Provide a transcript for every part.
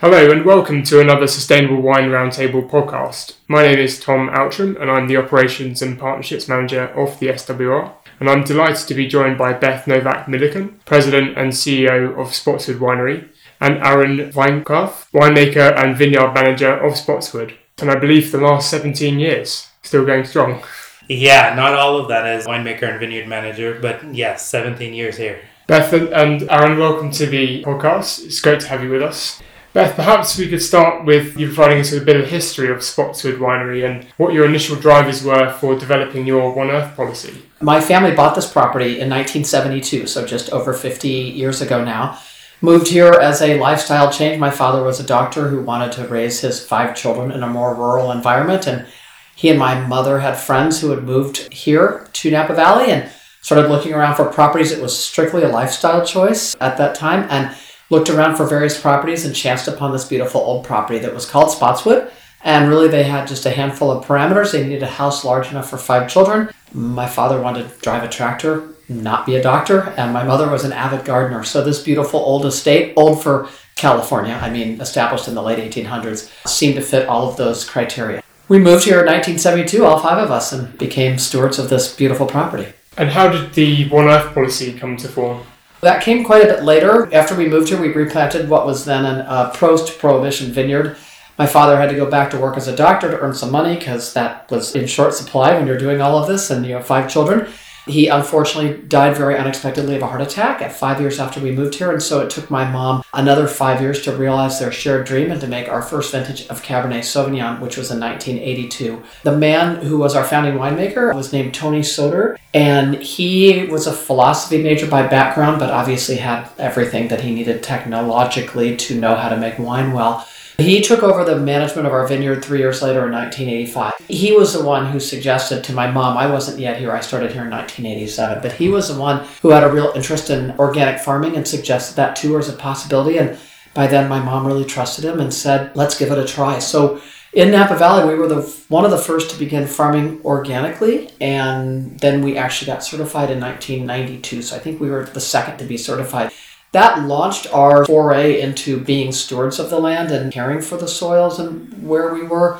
Hello and welcome to another Sustainable Wine Roundtable podcast. My name is Tom Owtram and I'm the Operations and Partnerships Manager of the SWR. And I'm delighted to be joined by Beth Novak Milliken, President and CEO of Spottswoode Winery, and Aron Weinkauf, winemaker and vineyard manager of Spottswoode. And I believe the last 17 years, still going strong. Yeah, not all of that as winemaker and vineyard manager, but yes, 17 years here. Beth and Aron, welcome to the podcast. It's great to have you with us. Beth, perhaps we could start with you providing us with a bit of history of Spottswoode Winery and what your initial drivers were for developing your One Earth policy. My family bought this property in 1972, so just over 50 years ago now. Moved here as a lifestyle change. My father was a doctor who wanted to raise his five children in a more rural environment, and he and my mother had friends who had moved here to Napa Valley and started looking around for properties. It was strictly a lifestyle choice at that time, and looked around for various properties and chanced upon this beautiful old property that was called Spottswoode. And really, they had just a handful of parameters. They needed a house large enough for five children. My father wanted to drive a tractor, not be a doctor, and my mother was an avid gardener. So, this beautiful old estate, old for California, I mean, established in the late 1800s, seemed to fit all of those criteria. We moved here in 1972, all five of us, and became stewards of this beautiful property. And how did the One Earth policy come to form? That came quite a bit later. After we moved here, we replanted what was then a uh, post prohibition vineyard. My father had to go back to work as a doctor to earn some money because that was in short supply when you're doing all of this and you have five children. He unfortunately died very unexpectedly of a heart attack at five years after we moved here, and so it took my mom another five years to realize their shared dream and to make our first vintage of Cabernet Sauvignon, which was in 1982. The man who was our founding winemaker was named Tony Soter, and he was a philosophy major by background, but obviously had everything that he needed technologically to know how to make wine well. He took over the management of our vineyard three years later in 1985. He was the one who suggested to my mom, I wasn't yet here, I started here in 1987, but he was the one who had a real interest in organic farming and suggested that to her as a possibility. And by then, my mom really trusted him and said, let's give it a try. So in Napa Valley, we were the one of the first to begin farming organically, and then we actually got certified in 1992. So I think we were the second to be certified. That launched our foray into being stewards of the land and caring for the soils and where we were.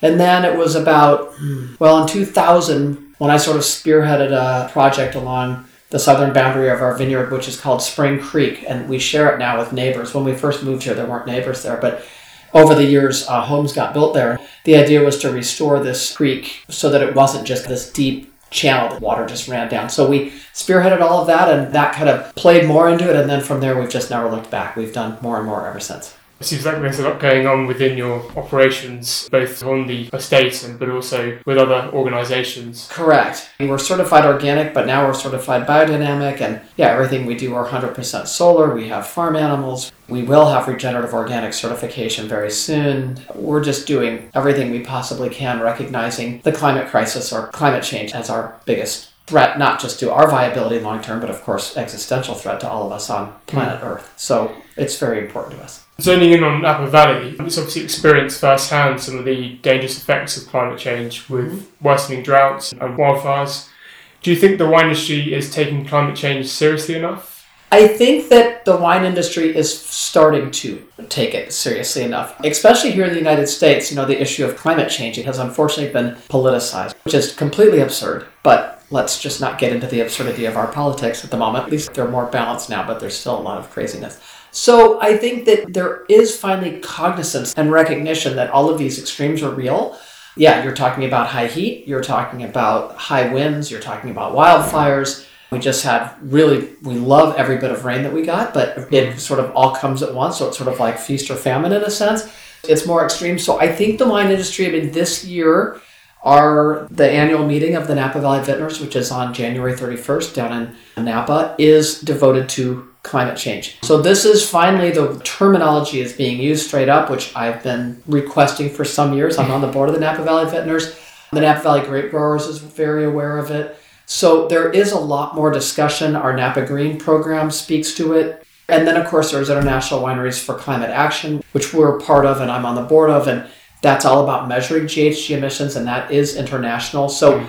And then it was about, well, in 2000, when I sort of spearheaded a project along the southern boundary of our vineyard, which is called Spring Creek, and we share it now with neighbors. When we first moved here, there weren't neighbors there, but over the years, uh, homes got built there. The idea was to restore this creek so that it wasn't just this deep channel that water just ran down. So we spearheaded all of that and that kind of played more into it. And then from there, we've just never looked back. We've done more and more ever since. It seems like there's a lot going on within your operations, both on the estate and but also with other organisations. Correct. We're certified organic, but now we're certified biodynamic, and yeah, everything we do are 100% solar. We have farm animals. We will have regenerative organic certification very soon. We're just doing everything we possibly can, recognizing the climate crisis or climate change as our biggest threat, not just to our viability long term, but of course, existential threat to all of us on planet mm. Earth. So it's very important to us. Zoning in on Napa Valley, it's obviously experienced firsthand some of the dangerous effects of climate change with mm-hmm. worsening droughts and wildfires. Do you think the wine industry is taking climate change seriously enough? I think that the wine industry is starting to take it seriously enough, especially here in the United States. You know, the issue of climate change it has unfortunately been politicized, which is completely absurd. But let's just not get into the absurdity of our politics at the moment. At least they're more balanced now, but there's still a lot of craziness. So I think that there is finally cognizance and recognition that all of these extremes are real. Yeah, you're talking about high heat, you're talking about high winds, you're talking about wildfires. We just had really, we love every bit of rain that we got, but it sort of all comes at once. So it's sort of like feast or famine in a sense. It's more extreme. So I think the wine industry, I mean, this year, our the annual meeting of the Napa Valley Vintners, which is on January 31st down in Napa, is devoted to climate change. So this is finally the terminology is being used straight up, which I've been requesting for some years. I'm on the board of the Napa Valley Vintners. The Napa Valley Grape Growers is very aware of it. So there is a lot more discussion. Our Napa Green program speaks to it. And then, of course, there's International Wineries for Climate Action, which we're part of and I'm on the board of. And that's all about measuring GHG emissions, and that is international. So mm.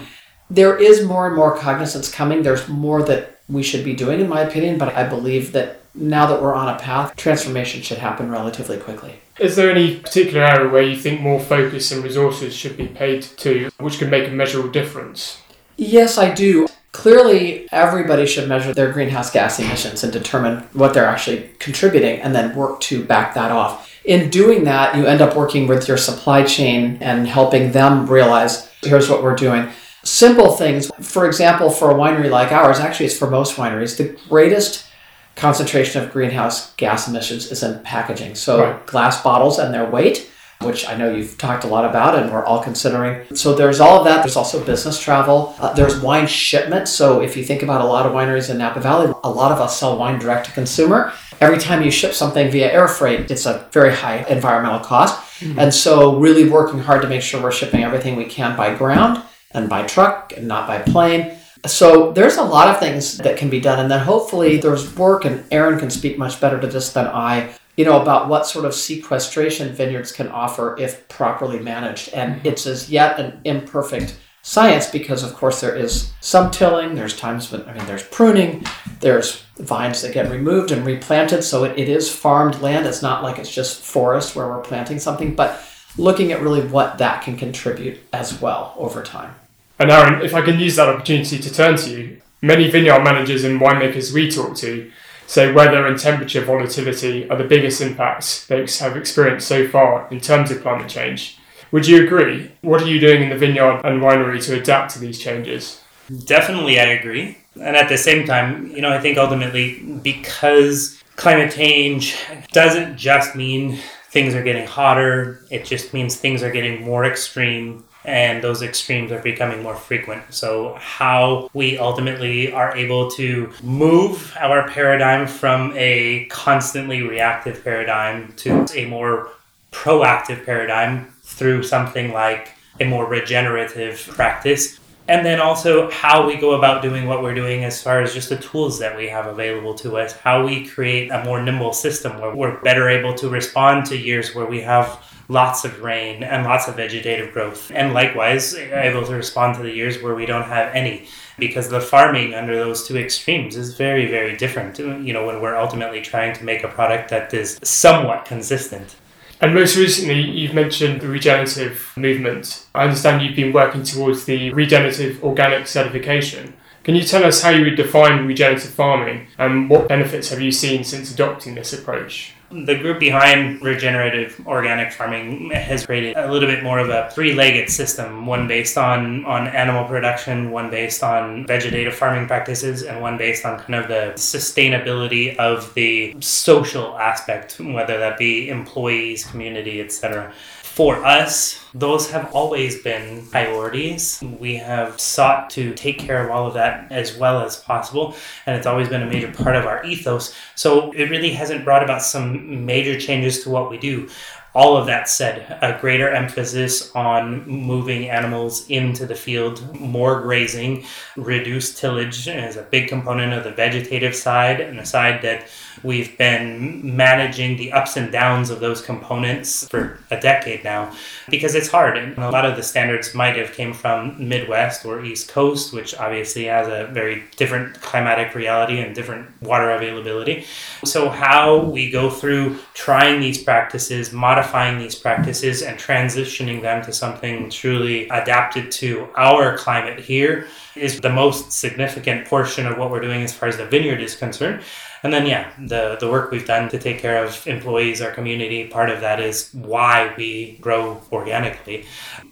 there is more and more cognizance coming. There's more that we should be doing, in my opinion, but I believe that now that we're on a path, transformation should happen relatively quickly. Is there any particular area where you think more focus and resources should be paid to, which could make a measurable difference? Yes, I do. Clearly, everybody should measure their greenhouse gas emissions and determine what they're actually contributing and then work to back that off. In doing that, you end up working with your supply chain and helping them realize here's what we're doing. Simple things, for example, for a winery like ours, actually, it's for most wineries, the greatest concentration of greenhouse gas emissions is in packaging. So, right. glass bottles and their weight which I know you've talked a lot about and we're all considering. So there's all of that. There's also business travel. Uh, there's wine shipment. So if you think about a lot of wineries in Napa Valley, a lot of us sell wine direct to consumer. Every time you ship something via air freight, it's a very high environmental cost. Mm-hmm. And so really working hard to make sure we're shipping everything we can by ground and by truck and not by plane. So there's a lot of things that can be done. And then hopefully there's work, and Aron can speak much better to this than I, you know, about what sort of sequestration vineyards can offer if properly managed. And mm-hmm. it's as yet an imperfect science because, of course, there is some tilling. There's times when, I mean, there's pruning. There's vines that get removed and replanted. So it, it is farmed land. It's not like it's just forest where we're planting something, but looking at really what that can contribute as well over time. And Aron, if I can use that opportunity to turn to you, many vineyard managers and winemakers we talk to say weather and temperature volatility are the biggest impacts they have experienced so far in terms of climate change. Would you agree? What are you doing in the vineyard and winery to adapt to these changes? Definitely, I agree. And at the same time, you know, I think ultimately because climate change doesn't just mean things are getting hotter, it just means things are getting more extreme and those extremes are becoming more frequent. So, how we ultimately are able to move our paradigm from a constantly reactive paradigm to a more proactive paradigm through something like a more regenerative practice. And then also how we go about doing what we're doing as far as just the tools that we have available to us, how we create a more nimble system where we're better able to respond to years where we have lots of rain and lots of vegetative growth. And likewise, able to respond to the years where we don't have any. Because the farming under those two extremes is very, very different, you know, when we're ultimately trying to make a product that is somewhat consistent. And most recently, you've mentioned the regenerative movement. I understand you've been working towards the regenerative organic certification. Can you tell us how you would define regenerative farming and what benefits have you seen since adopting this approach? The group behind regenerative organic farming has created a little bit more of a three-legged system, one based on, on animal production, one based on vegetative farming practices, and one based on kind of the sustainability of the social aspect, whether that be employees, community, etc for us, those have always been priorities. We have sought to take care of all of that as well as possible, and it's always been a major part of our ethos. So it really hasn't brought about some major changes to what we do. All of that said, a greater emphasis on moving animals into the field, more grazing, reduced tillage is a big component of the vegetative side, and the side that We've been managing the ups and downs of those components for a decade now because it's hard. And a lot of the standards might have came from Midwest or East Coast, which obviously has a very different climatic reality and different water availability. So how we go through trying these practices, modifying these practices and transitioning them to something truly adapted to our climate here is the most significant portion of what we're doing as far as the vineyard is concerned. And then, yeah, the, the work we've done to take care of employees, our community, part of that is why we grow organically.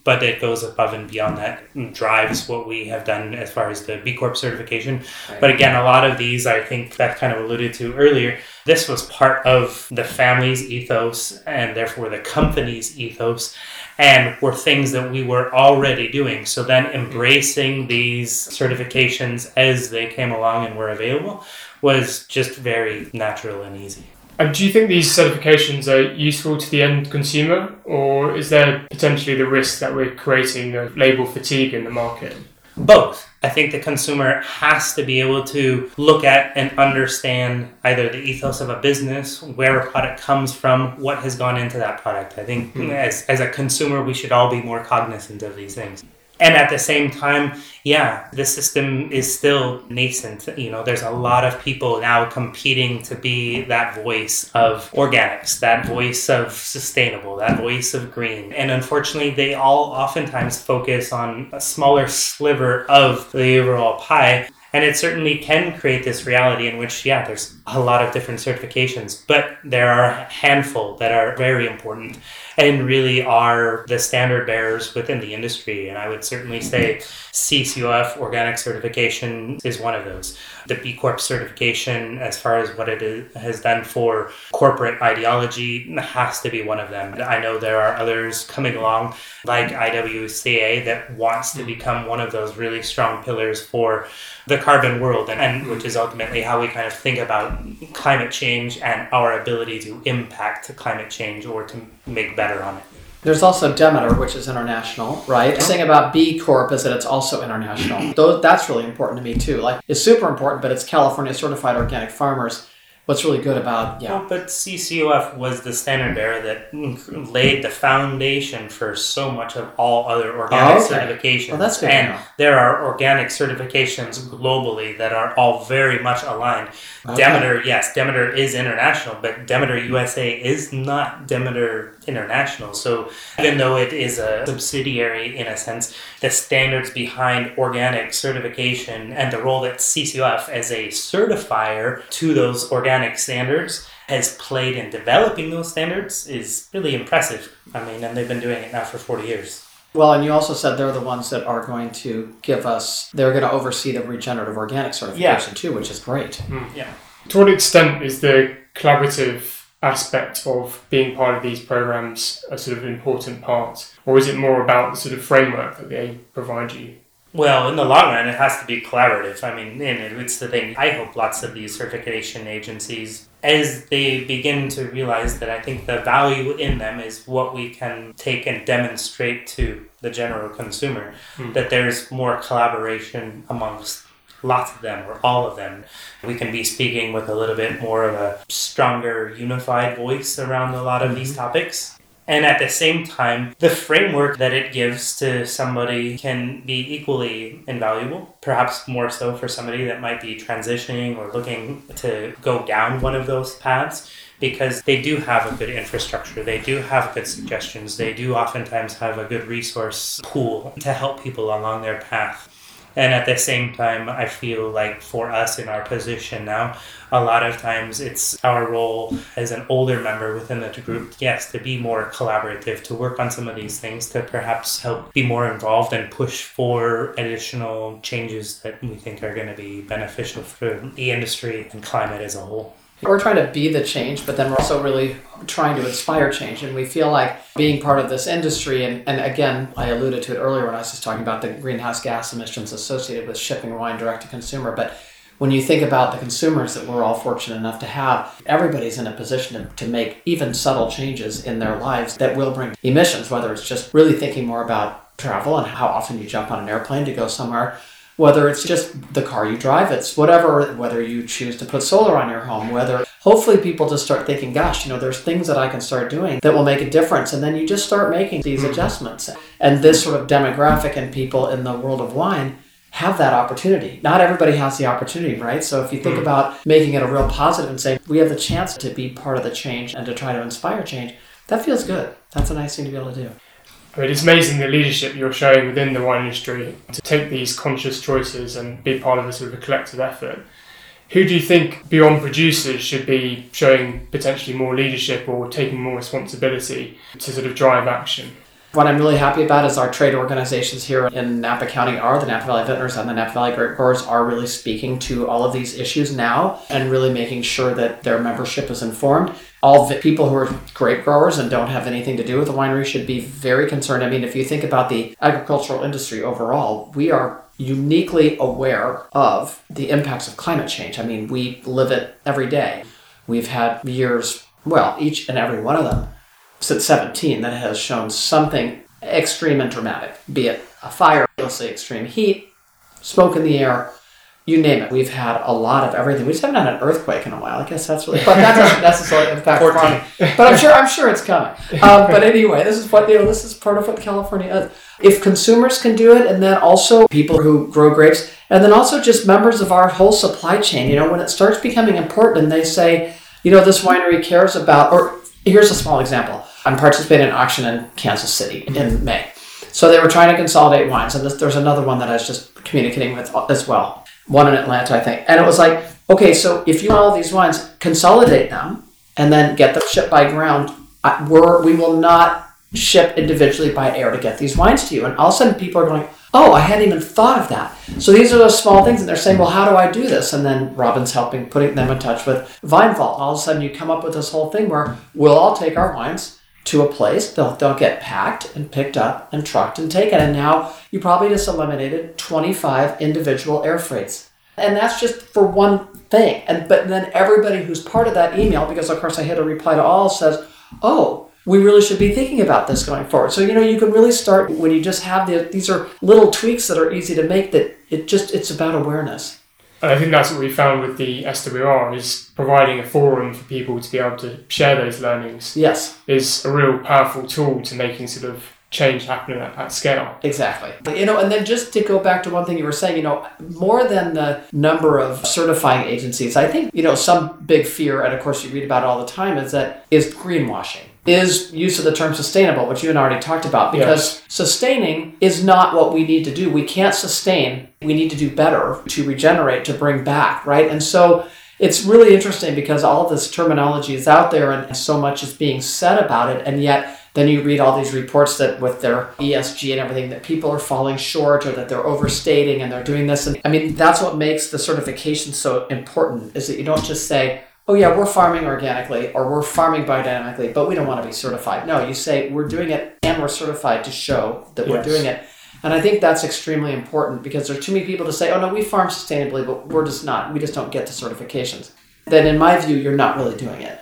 But it goes above and beyond that, and drives what we have done as far as the B Corp certification. Right. But again, a lot of these, I think that kind of alluded to earlier, this was part of the family's ethos and therefore the company's ethos and were things that we were already doing. So then embracing these certifications as they came along and were available was just very natural and easy. And do you think these certifications are useful to the end consumer, or is there potentially the risk that we're creating a label fatigue in the market? Both. I think the consumer has to be able to look at and understand either the ethos of a business, where a product comes from, what has gone into that product. I think mm-hmm. as, as a consumer, we should all be more cognizant of these things. And at the same time, yeah, the system is still nascent. You know, there's a lot of people now competing to be that voice of organics, that voice of sustainable, that voice of green. And unfortunately, they all oftentimes focus on a smaller sliver of the overall pie. And it certainly can create this reality in which, yeah, there's a lot of different certifications, but there are a handful that are very important and really are the standard bearers within the industry. And I would certainly say CCOF organic certification is one of those. The B Corp certification, as far as what it is, has done for corporate ideology, has to be one of them. I know there are others coming along, like IWCA, that wants to become one of those really strong pillars for the carbon world, and, and which is ultimately how we kind of think about climate change and our ability to impact climate change or to make better on it. There's also Demeter, which is international, right? The thing about B Corp is that it's also international. That's really important to me too. Like it's super important, but it's California certified organic farmers what's really good about yeah. Well, but CCOF was the standard bearer that laid the foundation for so much of all other oh, organic oh, okay. certifications. Well, that's good. And there are organic certifications globally that are all very much aligned. Okay. Demeter, yes, Demeter is international, but Demeter USA is not Demeter International. So even though it is a subsidiary in a sense, the standards behind organic certification and the role that CCOF as a certifier to those organic organic standards has played in developing those standards is really impressive. I mean, and they've been doing it now for 40 years. Well, and you also said they're the ones that are going to give us, they're going to oversee the regenerative organic certification yeah. too, which is great. Mm, yeah. To what extent is the collaborative aspect of being part of these programs a sort of important part? Or is it more about the sort of framework that they provide you? Well, in the long run, it has to be collaborative. I mean, and it's the thing. I hope lots of these certification agencies, as they begin to realize that I think the value in them is what we can take and demonstrate to the general consumer, mm. that there's more collaboration amongst lots of them or all of them. We can be speaking with a little bit more of a stronger, unified voice around a lot of mm-hmm. these topics. And at the same time, the framework that it gives to somebody can be equally invaluable, perhaps more so for somebody that might be transitioning or looking to go down one of those paths because they do have a good infrastructure, they do have good suggestions, they do oftentimes have a good resource pool to help people along their path. And at the same time, I feel like for us in our position now, a lot of times it's our role as an older member within the group, yes, to be more collaborative, to work on some of these things, to perhaps help be more involved and push for additional changes that we think are going to be beneficial for the industry and climate as a whole. We're trying to be the change, but then we're also really trying to inspire change. And we feel like being part of this industry, and, and again, I alluded to it earlier when I was just talking about the greenhouse gas emissions associated with shipping wine direct to consumer. But when you think about the consumers that we're all fortunate enough to have, everybody's in a position to, to make even subtle changes in their lives that will bring emissions, whether it's just really thinking more about travel and how often you jump on an airplane to go somewhere whether it's just the car you drive, it's whatever, whether you choose to put solar on your home, whether hopefully people just start thinking, gosh, you know, there's things that I can start doing that will make a difference. And then you just start making these mm-hmm. adjustments. And this sort of demographic and people in the world of wine have that opportunity. Not everybody has the opportunity, right? So if you think mm. about making it a real positive and say, we have the chance to be part of the change and to try to inspire change, that feels good. That's a nice thing to be able to do. I mean, it's amazing the leadership you're showing within the wine industry to take these conscious choices and be part of a sort of a collective effort. Who do you think beyond producers should be showing potentially more leadership or taking more responsibility to sort of drive action? What I'm really happy about is our trade organizations here in Napa County are the Napa Valley Vintners and the Napa Valley Grape Growers are really speaking to all of these issues now and really making sure that their membership is informed all people who are grape growers and don't have anything to do with the winery should be very concerned. I mean, if you think about the agricultural industry overall, we are uniquely aware of the impacts of climate change. I mean, we live it every day. We've had years, well, each and every one of them since 17 that has shown something extreme and dramatic, be it a fire, you'll say extreme heat, smoke in the air, you name it. We've had a lot of everything. We just haven't had an earthquake in a while. I guess that's really, but that doesn't necessarily impact farming. But I'm sure, I'm sure it's coming. Um, but anyway, this is what you know. This is part of what California is. If consumers can do it, and then also people who grow grapes, and then also just members of our whole supply chain. You know, when it starts becoming important, and they say, you know, this winery cares about. Or here's a small example. I'm participating in an auction in Kansas City in mm-hmm. May. So they were trying to consolidate wines, and this, there's another one that I was just communicating with as well one in Atlanta, I think. And it was like, okay, so if you want all these wines, consolidate them and then get them shipped by ground. I- We're, we will not ship individually by air to get these wines to you. And all of a sudden, people are going, oh, I hadn't even thought of that. So these are those small things, and they're saying, well, how do I do this? And then Robin's helping, putting them in touch with Vine Vault. All of a sudden, you come up with this whole thing where we'll all take our wines to a place. They'll, they'll get packed and picked up and trucked and taken. And now you probably just eliminated 25 individual air freights. And that's just for one thing. And but then everybody who's part of that email, because of course I hit a reply to all, says, "Oh, we really should be thinking about this going forward." So you know you can really start when you just have the these are little tweaks that are easy to make. That it just it's about awareness. And I think that's what we found with the SWR is providing a forum for people to be able to share those learnings Yes, is a real powerful tool to making sort of change happen at, at scale. exactly. You know, and then just to go back to one thing you were saying, you know, more than the number of certifying agencies, I think you know some big fear, and of course you read about it all the time, is that is greenwashing. Is use of the term sustainable, which you and I already talked about, because sustaining is not what we need to do. We can't sustain. We need to do better to regenerate, to bring back, right? And so it's really interesting because all this terminology is out there and so much is being said about it, and yet then you read all these reports that with their ESG and everything that people are falling short or that they're overstating and they're doing this. And I mean, that's what makes the certification so important is that you don't just say, oh yeah, we're farming organically or we're farming biodynamically, but we don't want to be certified. No, you say we're doing it and we're certified to show that we're doing it. And I think that's extremely important because there's too many people to say, oh no, we farm sustainably, but we're just not. We just don't get the certifications. Then in my view, you're not really doing it.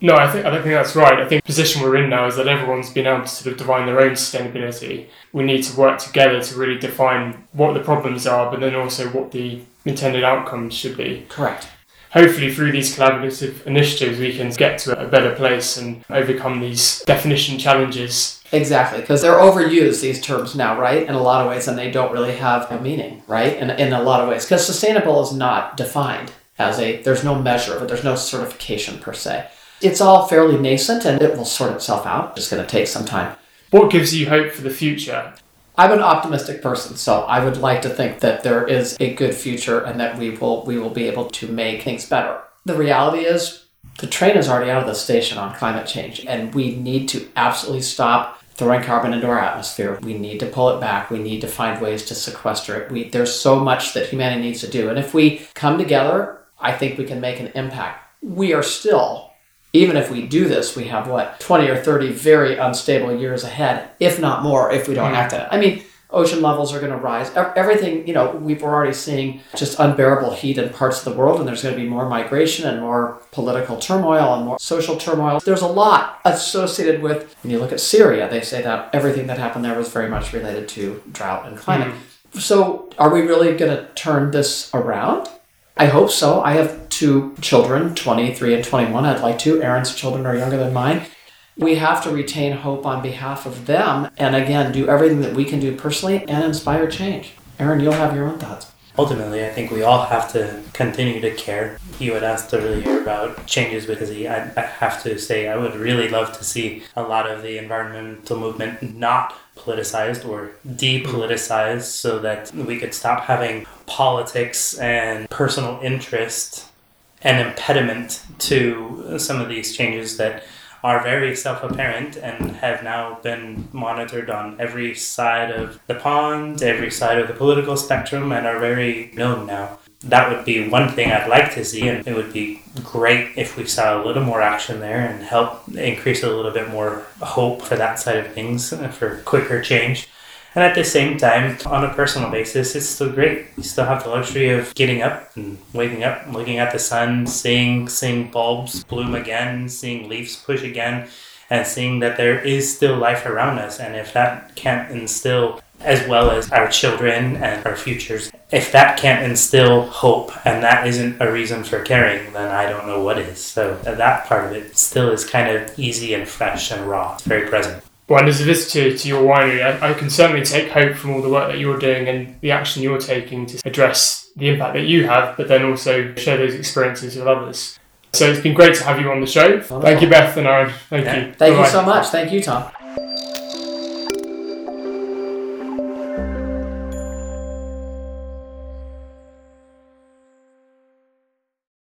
No, I think I don't think that's right. I think the position we're in now is that everyone's been able to sort of define their own sustainability. We need to work together to really define what the problems are, but then also what the intended outcomes should be. Correct. Hopefully, through these collaborative initiatives, we can get to a better place and overcome these definition challenges. Exactly, because they're overused, these terms now, right? In a lot of ways, and they don't really have a meaning, right? In, in a lot of ways. Because sustainable is not defined as a, there's no measure of it, there's no certification per se. It's all fairly nascent and it will sort itself out. It's going to take some time. What gives you hope for the future? I'm an optimistic person, so I would like to think that there is a good future and that we will we will be able to make things better. The reality is the train is already out of the station on climate change and we need to absolutely stop throwing carbon into our atmosphere. We need to pull it back. We need to find ways to sequester it. We, there's so much that humanity needs to do. And if we come together, I think we can make an impact. We are still even if we do this, we have what, 20 or 30 very unstable years ahead, if not more, if we don't hmm. act on it. I mean, ocean levels are going to rise. Everything, you know, we've already seeing just unbearable heat in parts of the world, and there's going to be more migration and more political turmoil and more social turmoil. There's a lot associated with, when you look at Syria, they say that everything that happened there was very much related to drought and climate. Hmm. So, are we really going to turn this around? I hope so. I have two children, 23 and 21. I'd like to. Aron's children are younger than mine. We have to retain hope on behalf of them and again, do everything that we can do personally and inspire change. Aron, you'll have your own thoughts. Ultimately, I think we all have to continue to care. You had asked earlier about changes because he, I, I have to say, I would really love to see a lot of the environmental movement not politicized or depoliticized so that we could stop having politics and personal interest an impediment to some of these changes that are very self apparent and have now been monitored on every side of the pond, every side of the political spectrum, and are very known now. That would be one thing I'd like to see, and it would be great if we saw a little more action there and help increase a little bit more hope for that side of things for quicker change. And at the same time, on a personal basis, it's still great. You still have the luxury of getting up and waking up, looking at the sun, seeing seeing bulbs bloom again, seeing leaves push again, and seeing that there is still life around us. And if that can't instill, as well as our children and our futures, if that can't instill hope and that isn't a reason for caring, then I don't know what is. So that part of it still is kind of easy and fresh and raw. It's very present. Well, and as a visitor to your winery, I, I can certainly take hope from all the work that you're doing and the action you're taking to address the impact that you have, but then also share those experiences with others. So it's been great to have you on the show. Thank you, Beth and Aron. Thank Yeah. you. Thank Bye-bye. you so much. Thank you, Tom.